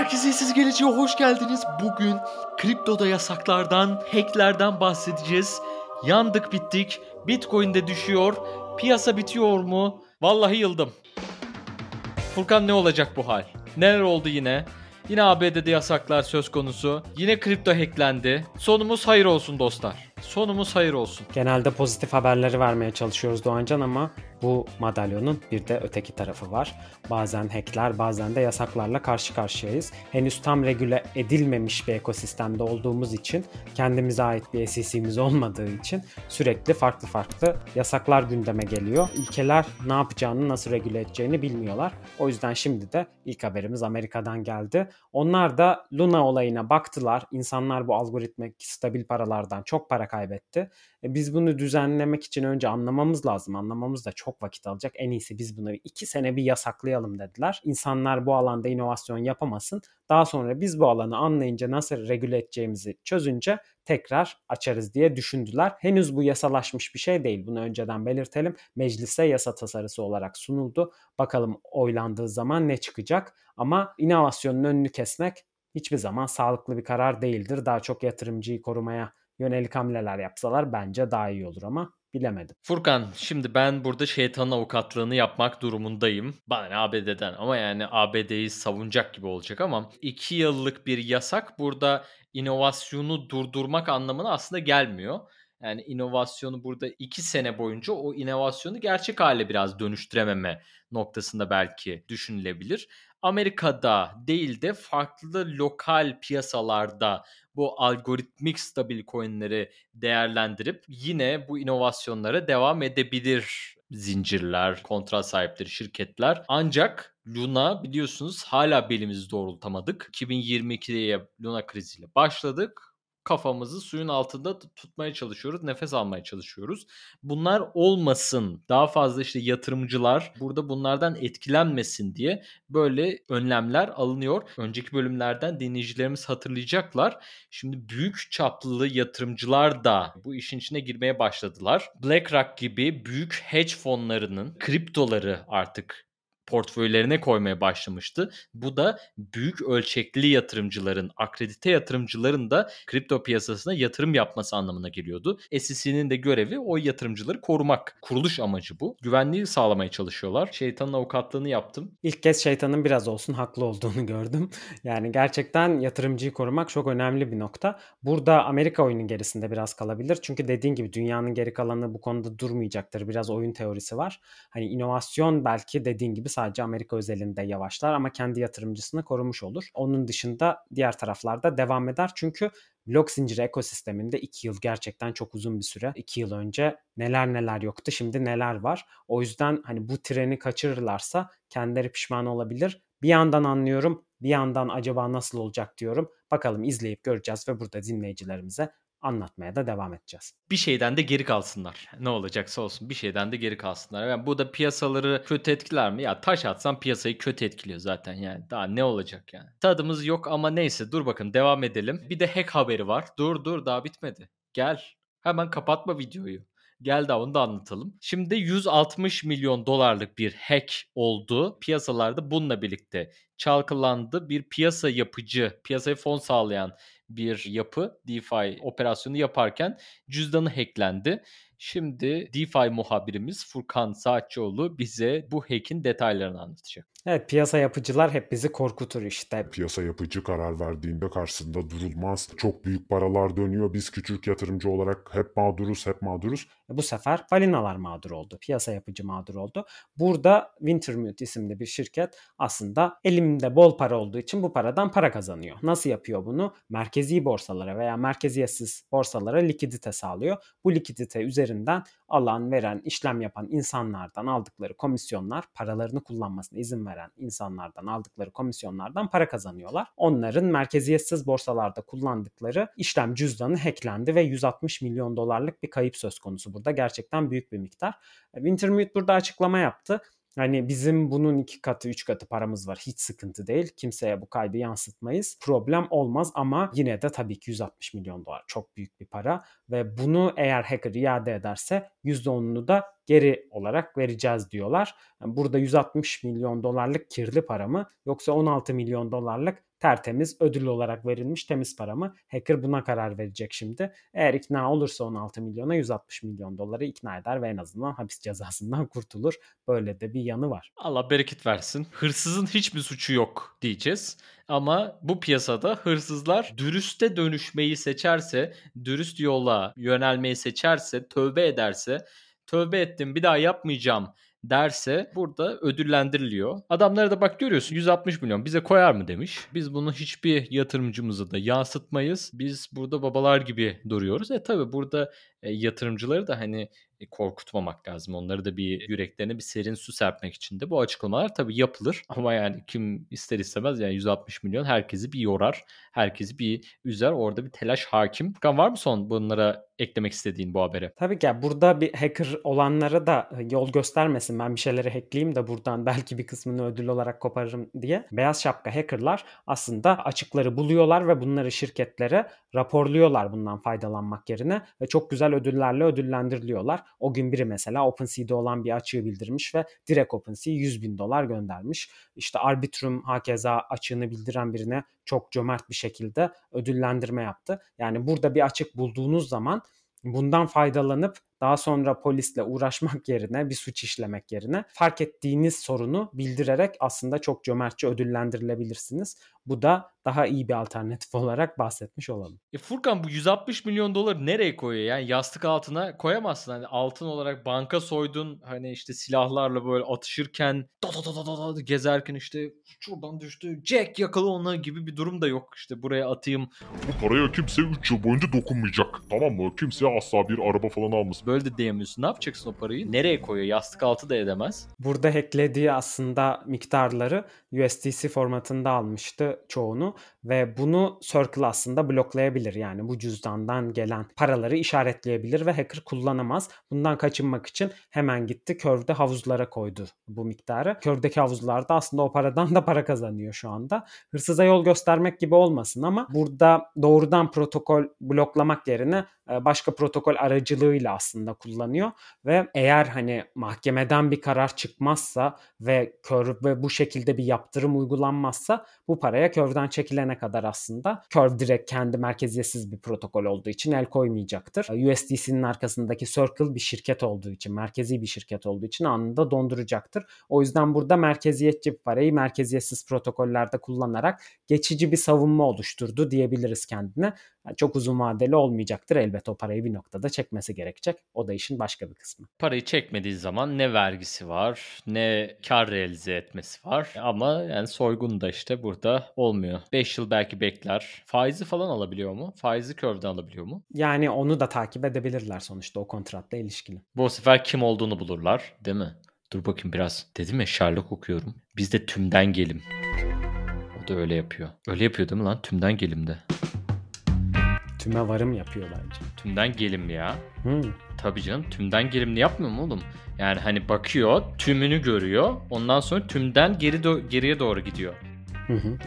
Herkese siz geleceğe hoş geldiniz. Bugün kriptoda yasaklardan, hacklerden bahsedeceğiz. Yandık bittik. Bitcoin de düşüyor. Piyasa bitiyor mu? Vallahi yıldım. Furkan ne olacak bu hal? Neler oldu yine? Yine ABD'de yasaklar söz konusu. Yine kripto hacklendi. Sonumuz hayır olsun dostlar. Sonumuz hayır olsun. Genelde pozitif haberleri vermeye çalışıyoruz Doğancan ama bu madalyonun bir de öteki tarafı var. Bazen hackler bazen de yasaklarla karşı karşıyayız. Henüz tam regüle edilmemiş bir ekosistemde olduğumuz için kendimize ait bir SEC'miz olmadığı için sürekli farklı farklı yasaklar gündeme geliyor. Ülkeler ne yapacağını nasıl regüle edeceğini bilmiyorlar. O yüzden şimdi de ilk haberimiz Amerika'dan geldi. Onlar da Luna olayına baktılar. İnsanlar bu algoritmik stabil paralardan çok para kaybetti. E biz bunu düzenlemek için önce anlamamız lazım. Anlamamız da çok vakit alacak. En iyisi biz bunu iki sene bir yasaklayalım dediler. İnsanlar bu alanda inovasyon yapamasın. Daha sonra biz bu alanı anlayınca nasıl regüle edeceğimizi çözünce tekrar açarız diye düşündüler. Henüz bu yasalaşmış bir şey değil. Bunu önceden belirtelim. Meclise yasa tasarısı olarak sunuldu. Bakalım oylandığı zaman ne çıkacak. Ama inovasyonun önünü kesmek hiçbir zaman sağlıklı bir karar değildir. Daha çok yatırımcıyı korumaya yönelik hamleler yapsalar bence daha iyi olur ama bilemedim. Furkan şimdi ben burada şeytanın avukatlığını yapmak durumundayım. Bana ne ABD'den ama yani ABD'yi savunacak gibi olacak ama 2 yıllık bir yasak burada inovasyonu durdurmak anlamına aslında gelmiyor. Yani inovasyonu burada 2 sene boyunca o inovasyonu gerçek hale biraz dönüştürememe noktasında belki düşünülebilir. Amerika'da değil de farklı lokal piyasalarda bu algoritmik stabil coinleri değerlendirip yine bu inovasyonlara devam edebilir zincirler, kontrat sahipleri, şirketler. Ancak Luna biliyorsunuz hala belimizi doğrultamadık. 2022'ye Luna kriziyle başladık kafamızı suyun altında tutmaya çalışıyoruz. Nefes almaya çalışıyoruz. Bunlar olmasın. Daha fazla işte yatırımcılar burada bunlardan etkilenmesin diye böyle önlemler alınıyor. Önceki bölümlerden dinleyicilerimiz hatırlayacaklar. Şimdi büyük çaplı yatırımcılar da bu işin içine girmeye başladılar. BlackRock gibi büyük hedge fonlarının kriptoları artık portföylerine koymaya başlamıştı. Bu da büyük ölçekli yatırımcıların, akredite yatırımcıların da kripto piyasasına yatırım yapması anlamına geliyordu. SEC'nin de görevi o yatırımcıları korumak. Kuruluş amacı bu. Güvenliği sağlamaya çalışıyorlar. Şeytanın avukatlığını yaptım. İlk kez şeytanın biraz olsun haklı olduğunu gördüm. Yani gerçekten yatırımcıyı korumak çok önemli bir nokta. Burada Amerika oyunun gerisinde biraz kalabilir. Çünkü dediğin gibi dünyanın geri kalanı bu konuda durmayacaktır. Biraz oyun teorisi var. Hani inovasyon belki dediğin gibi sadece Amerika özelinde yavaşlar ama kendi yatırımcısını korumuş olur. Onun dışında diğer taraflarda devam eder. Çünkü blok zinciri ekosisteminde 2 yıl gerçekten çok uzun bir süre. 2 yıl önce neler neler yoktu şimdi neler var. O yüzden hani bu treni kaçırırlarsa kendileri pişman olabilir. Bir yandan anlıyorum bir yandan acaba nasıl olacak diyorum. Bakalım izleyip göreceğiz ve burada dinleyicilerimize anlatmaya da devam edeceğiz. Bir şeyden de geri kalsınlar. Ne olacaksa olsun bir şeyden de geri kalsınlar. Yani bu da piyasaları kötü etkiler mi? Ya taş atsan piyasayı kötü etkiliyor zaten yani. Daha ne olacak yani? Tadımız yok ama neyse dur bakın devam edelim. Bir de hack haberi var. Dur dur daha bitmedi. Gel. Hemen kapatma videoyu. Gel de onu da anlatalım. Şimdi 160 milyon dolarlık bir hack oldu. Piyasalarda bununla birlikte çalkalandı. Bir piyasa yapıcı, piyasaya fon sağlayan bir yapı DeFi operasyonu yaparken cüzdanı hacklendi. Şimdi DeFi muhabirimiz Furkan Saatçıoğlu bize bu hack'in detaylarını anlatacak. Evet piyasa yapıcılar hep bizi korkutur işte. Piyasa yapıcı karar verdiğinde karşısında durulmaz. Çok büyük paralar dönüyor. Biz küçük yatırımcı olarak hep mağduruz, hep mağduruz. Bu sefer balinalar mağdur oldu. Piyasa yapıcı mağdur oldu. Burada Wintermute isimli bir şirket aslında elimde bol para olduğu için bu paradan para kazanıyor. Nasıl yapıyor bunu? Merkezi borsalara veya merkeziyetsiz borsalara likidite sağlıyor. Bu likidite üzerinden alan, veren, işlem yapan insanlardan aldıkları komisyonlar, paralarını kullanmasına izin veren insanlardan aldıkları komisyonlardan para kazanıyorlar. Onların merkeziyetsiz borsalarda kullandıkları işlem cüzdanı hacklendi ve 160 milyon dolarlık bir kayıp söz konusu burada. Gerçekten büyük bir miktar. Wintermute burada açıklama yaptı. Hani bizim bunun iki katı, üç katı paramız var. Hiç sıkıntı değil. Kimseye bu kaybı yansıtmayız. Problem olmaz ama yine de tabii ki 160 milyon dolar çok büyük bir para. Ve bunu eğer hacker iade ederse %10'unu da geri olarak vereceğiz diyorlar. burada 160 milyon dolarlık kirli para mı yoksa 16 milyon dolarlık tertemiz ödül olarak verilmiş temiz para mı? Hacker buna karar verecek şimdi. Eğer ikna olursa 16 milyona 160 milyon doları ikna eder ve en azından hapis cezasından kurtulur. Böyle de bir yanı var. Allah bereket versin. Hırsızın hiçbir suçu yok diyeceğiz. Ama bu piyasada hırsızlar dürüste dönüşmeyi seçerse, dürüst yola yönelmeyi seçerse, tövbe ederse, tövbe ettim bir daha yapmayacağım derse burada ödüllendiriliyor. Adamlara da bak görüyorsun 160 milyon bize koyar mı demiş. Biz bunu hiçbir yatırımcımıza da yansıtmayız. Biz burada babalar gibi duruyoruz. E tabi burada yatırımcıları da hani e, korkutmamak lazım. Onları da bir yüreklerine bir serin su serpmek için de bu açıklamalar tabii yapılır. Ama yani kim ister istemez yani 160 milyon herkesi bir yorar. Herkesi bir üzer. Orada bir telaş hakim. Kan var mı son bunlara eklemek istediğin bu habere? Tabii ki burada bir hacker olanlara da yol göstermesin. Ben bir şeyleri hackleyeyim de buradan belki bir kısmını ödül olarak koparırım diye. Beyaz şapka hackerlar aslında açıkları buluyorlar ve bunları şirketlere raporluyorlar bundan faydalanmak yerine ve çok güzel ödüllerle ödüllendiriliyorlar. O gün biri mesela OpenSea'de olan bir açığı bildirmiş ve direkt OpenSea 100 bin dolar göndermiş. İşte Arbitrum hakeza açığını bildiren birine çok cömert bir şekilde ödüllendirme yaptı. Yani burada bir açık bulduğunuz zaman bundan faydalanıp daha sonra polisle uğraşmak yerine bir suç işlemek yerine fark ettiğiniz sorunu bildirerek aslında çok cömertçe ödüllendirilebilirsiniz. Bu da daha iyi bir alternatif olarak bahsetmiş olalım. E Furkan bu 160 milyon dolar nereye koyuyor? Yani yastık altına koyamazsın. Hani altın olarak banka soydun hani işte silahlarla böyle atışırken da da da da da gezerken işte şuradan düştü Jack yakalı ona gibi bir durum da yok. İşte buraya atayım. Bu paraya kimse 3 yıl boyunca dokunmayacak. Tamam mı? Kimseye asla bir araba falan almasın. Böyle de diyemiyorsun. Ne yapacaksın o parayı? Nereye koyuyor? Yastık altı da edemez. Burada hacklediği aslında miktarları USDC formatında almıştı çoğunu ve bunu Circle aslında bloklayabilir. Yani bu cüzdandan gelen paraları işaretleyebilir ve hacker kullanamaz. Bundan kaçınmak için hemen gitti Curve'de havuzlara koydu bu miktarı. Curve'deki havuzlarda aslında o paradan da para kazanıyor şu anda. Hırsıza yol göstermek gibi olmasın ama burada doğrudan protokol bloklamak yerine başka protokol aracılığıyla aslında kullanıyor ve eğer hani mahkemeden bir karar çıkmazsa ve Curve bu şekilde bir yaptırım uygulanmazsa bu paraya Curve'den çekilene kadar aslında Curve direkt kendi merkeziyetsiz bir protokol olduğu için el koymayacaktır. USDC'nin arkasındaki Circle bir şirket olduğu için, merkezi bir şirket olduğu için anında donduracaktır. O yüzden burada merkeziyetçi parayı merkeziyetsiz protokollerde kullanarak geçici bir savunma oluşturdu diyebiliriz kendine. Çok uzun vadeli olmayacaktır. Elbette o parayı bir noktada çekmesi gerekecek. O da işin başka bir kısmı. Parayı çekmediği zaman ne vergisi var, ne kar realize etmesi var. Ama yani soygun da işte burada olmuyor. 5 yıl belki bekler. Faizi falan alabiliyor mu? Faizi Curve'den alabiliyor mu? Yani onu da takip edebilirler sonuçta o kontratla ilişkili. Bu sefer kim olduğunu bulurlar değil mi? Dur bakayım biraz. Dedim ya Sherlock okuyorum. Biz de tümden gelim. O da öyle yapıyor. Öyle yapıyor değil mi lan? Tümden gelimde. Tüme varım yapıyor bence. Tümden gelim ya. Hmm. Tabii canım tümden gelimli yapmıyor mu oğlum? Yani hani bakıyor, tümünü görüyor. Ondan sonra tümden geri do- geriye doğru gidiyor. Hı hı.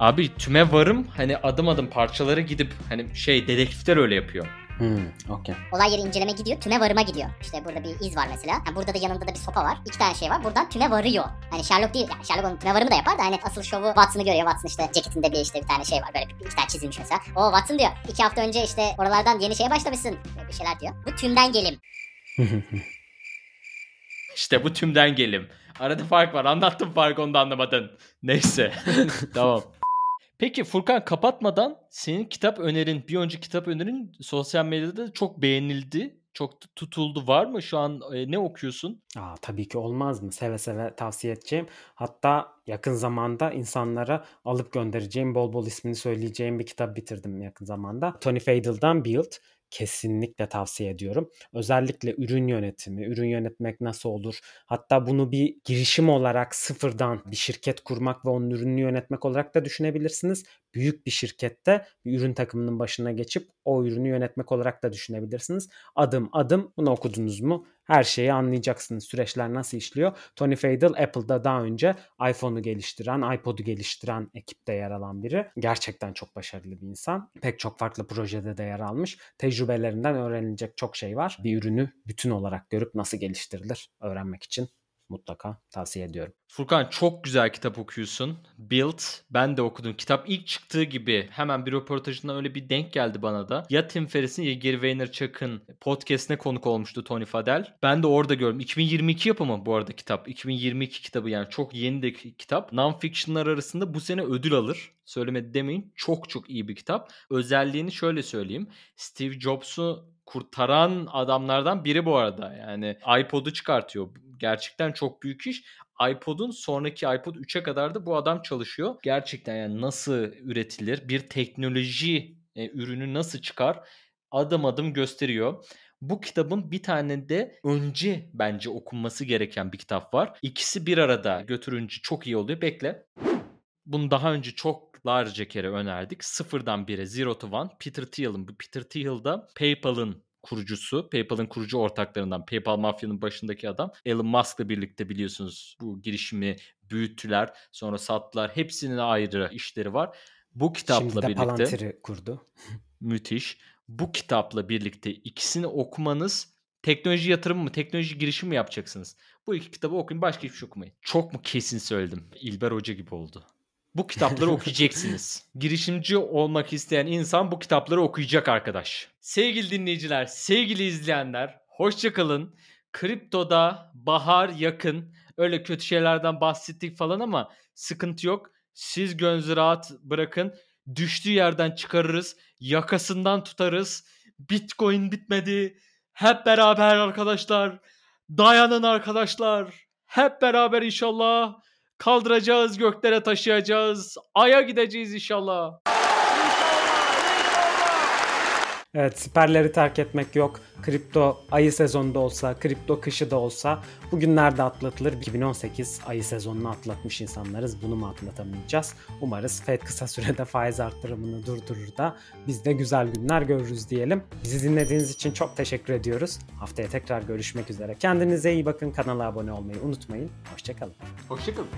Abi tüme varım hani adım adım parçalara gidip hani şey dedektifler öyle yapıyor. Hmm, okey. Olay yeri inceleme gidiyor, tüme varıma gidiyor. İşte burada bir iz var mesela. Yani burada da yanında da bir sopa var. İki tane şey var. Buradan tüme varıyor. Hani Sherlock değil. Yani Sherlock onun tüme varımı da yapar da hani asıl şovu Watson'ı görüyor. Watson işte ceketinde bir işte bir tane şey var. Böyle bir, iki tane çizilmiş mesela. O Watson diyor. iki hafta önce işte oralardan yeni şeye başlamışsın. Böyle bir şeyler diyor. Bu tümden gelim. İşte bu tümden gelim. Arada fark var. Anlattım farkı onu da anlamadın. Neyse. tamam. Peki Furkan kapatmadan senin kitap önerin, bir önceki kitap önerin sosyal medyada çok beğenildi. Çok tutuldu. Var mı şu an e, ne okuyorsun? Aa, tabii ki olmaz mı? Seve seve tavsiye edeceğim. Hatta yakın zamanda insanlara alıp göndereceğim, bol bol ismini söyleyeceğim bir kitap bitirdim yakın zamanda. Tony Fadell'dan Build kesinlikle tavsiye ediyorum. Özellikle ürün yönetimi, ürün yönetmek nasıl olur? Hatta bunu bir girişim olarak sıfırdan bir şirket kurmak ve onun ürününü yönetmek olarak da düşünebilirsiniz. Büyük bir şirkette bir ürün takımının başına geçip o ürünü yönetmek olarak da düşünebilirsiniz. Adım adım bunu okudunuz mu? Her şeyi anlayacaksınız. Süreçler nasıl işliyor? Tony Fadell Apple'da daha önce iPhone'u geliştiren, iPod'u geliştiren ekipte yer alan biri. Gerçekten çok başarılı bir insan. Pek çok farklı projede de yer almış. Tecrübelerinden öğrenilecek çok şey var. Bir ürünü bütün olarak görüp nasıl geliştirilir öğrenmek için mutlaka tavsiye ediyorum. Furkan çok güzel kitap okuyorsun. Build ben de okudum. Kitap ilk çıktığı gibi hemen bir röportajından öyle bir denk geldi bana da. Ya Tim Ferriss'in ya Gary Vaynerchuk'un podcastine konuk olmuştu Tony Fadell. Ben de orada gördüm. 2022 yapımı bu arada kitap. 2022 kitabı yani çok yeni de kitap. Non-fiction'lar arasında bu sene ödül alır. Söylemedi demeyin. Çok çok iyi bir kitap. Özelliğini şöyle söyleyeyim. Steve Jobs'u kurtaran adamlardan biri bu arada. Yani iPod'u çıkartıyor. Gerçekten çok büyük iş. iPod'un sonraki iPod 3'e kadar da bu adam çalışıyor. Gerçekten yani nasıl üretilir? Bir teknoloji e, ürünü nasıl çıkar? Adım adım gösteriyor. Bu kitabın bir tane de önce bence okunması gereken bir kitap var. İkisi bir arada götürünce çok iyi oluyor. Bekle. Bunu daha önce çoklarca kere önerdik. Sıfırdan bire, Zero to One. Peter Thiel'in. Bu Peter Thiel da PayPal'ın kurucusu, PayPal'ın kurucu ortaklarından, PayPal mafyanın başındaki adam. Elon Musk'la birlikte biliyorsunuz bu girişimi büyüttüler, sonra sattılar. Hepsinin ayrı işleri var. Bu kitapla Şimdi de birlikte Palantir'i kurdu. müthiş. Bu kitapla birlikte ikisini okumanız teknoloji yatırımı mı, teknoloji girişimi mi yapacaksınız? Bu iki kitabı okuyun, başka hiçbir şey okumayın. Çok mu kesin söyledim? İlber Hoca gibi oldu. Bu kitapları okuyacaksınız. Girişimci olmak isteyen insan bu kitapları okuyacak arkadaş. Sevgili dinleyiciler, sevgili izleyenler, hoşçakalın. Kriptoda bahar yakın. Öyle kötü şeylerden bahsettik falan ama sıkıntı yok. Siz gönlünüzü rahat bırakın. Düştüğü yerden çıkarırız. Yakasından tutarız. Bitcoin bitmedi. Hep beraber arkadaşlar. Dayanın arkadaşlar. Hep beraber inşallah. Kaldıracağız, göklere taşıyacağız. Ay'a gideceğiz inşallah. Evet siperleri terk etmek yok. Kripto ayı sezonunda olsa, kripto kışı da olsa bugünlerde atlatılır. 2018 ayı sezonunu atlatmış insanlarız. Bunu mu atlatamayacağız? Umarız Fed kısa sürede faiz arttırımını durdurur da biz de güzel günler görürüz diyelim. Bizi dinlediğiniz için çok teşekkür ediyoruz. Haftaya tekrar görüşmek üzere. Kendinize iyi bakın. Kanala abone olmayı unutmayın. Hoşçakalın. Hoşçakalın.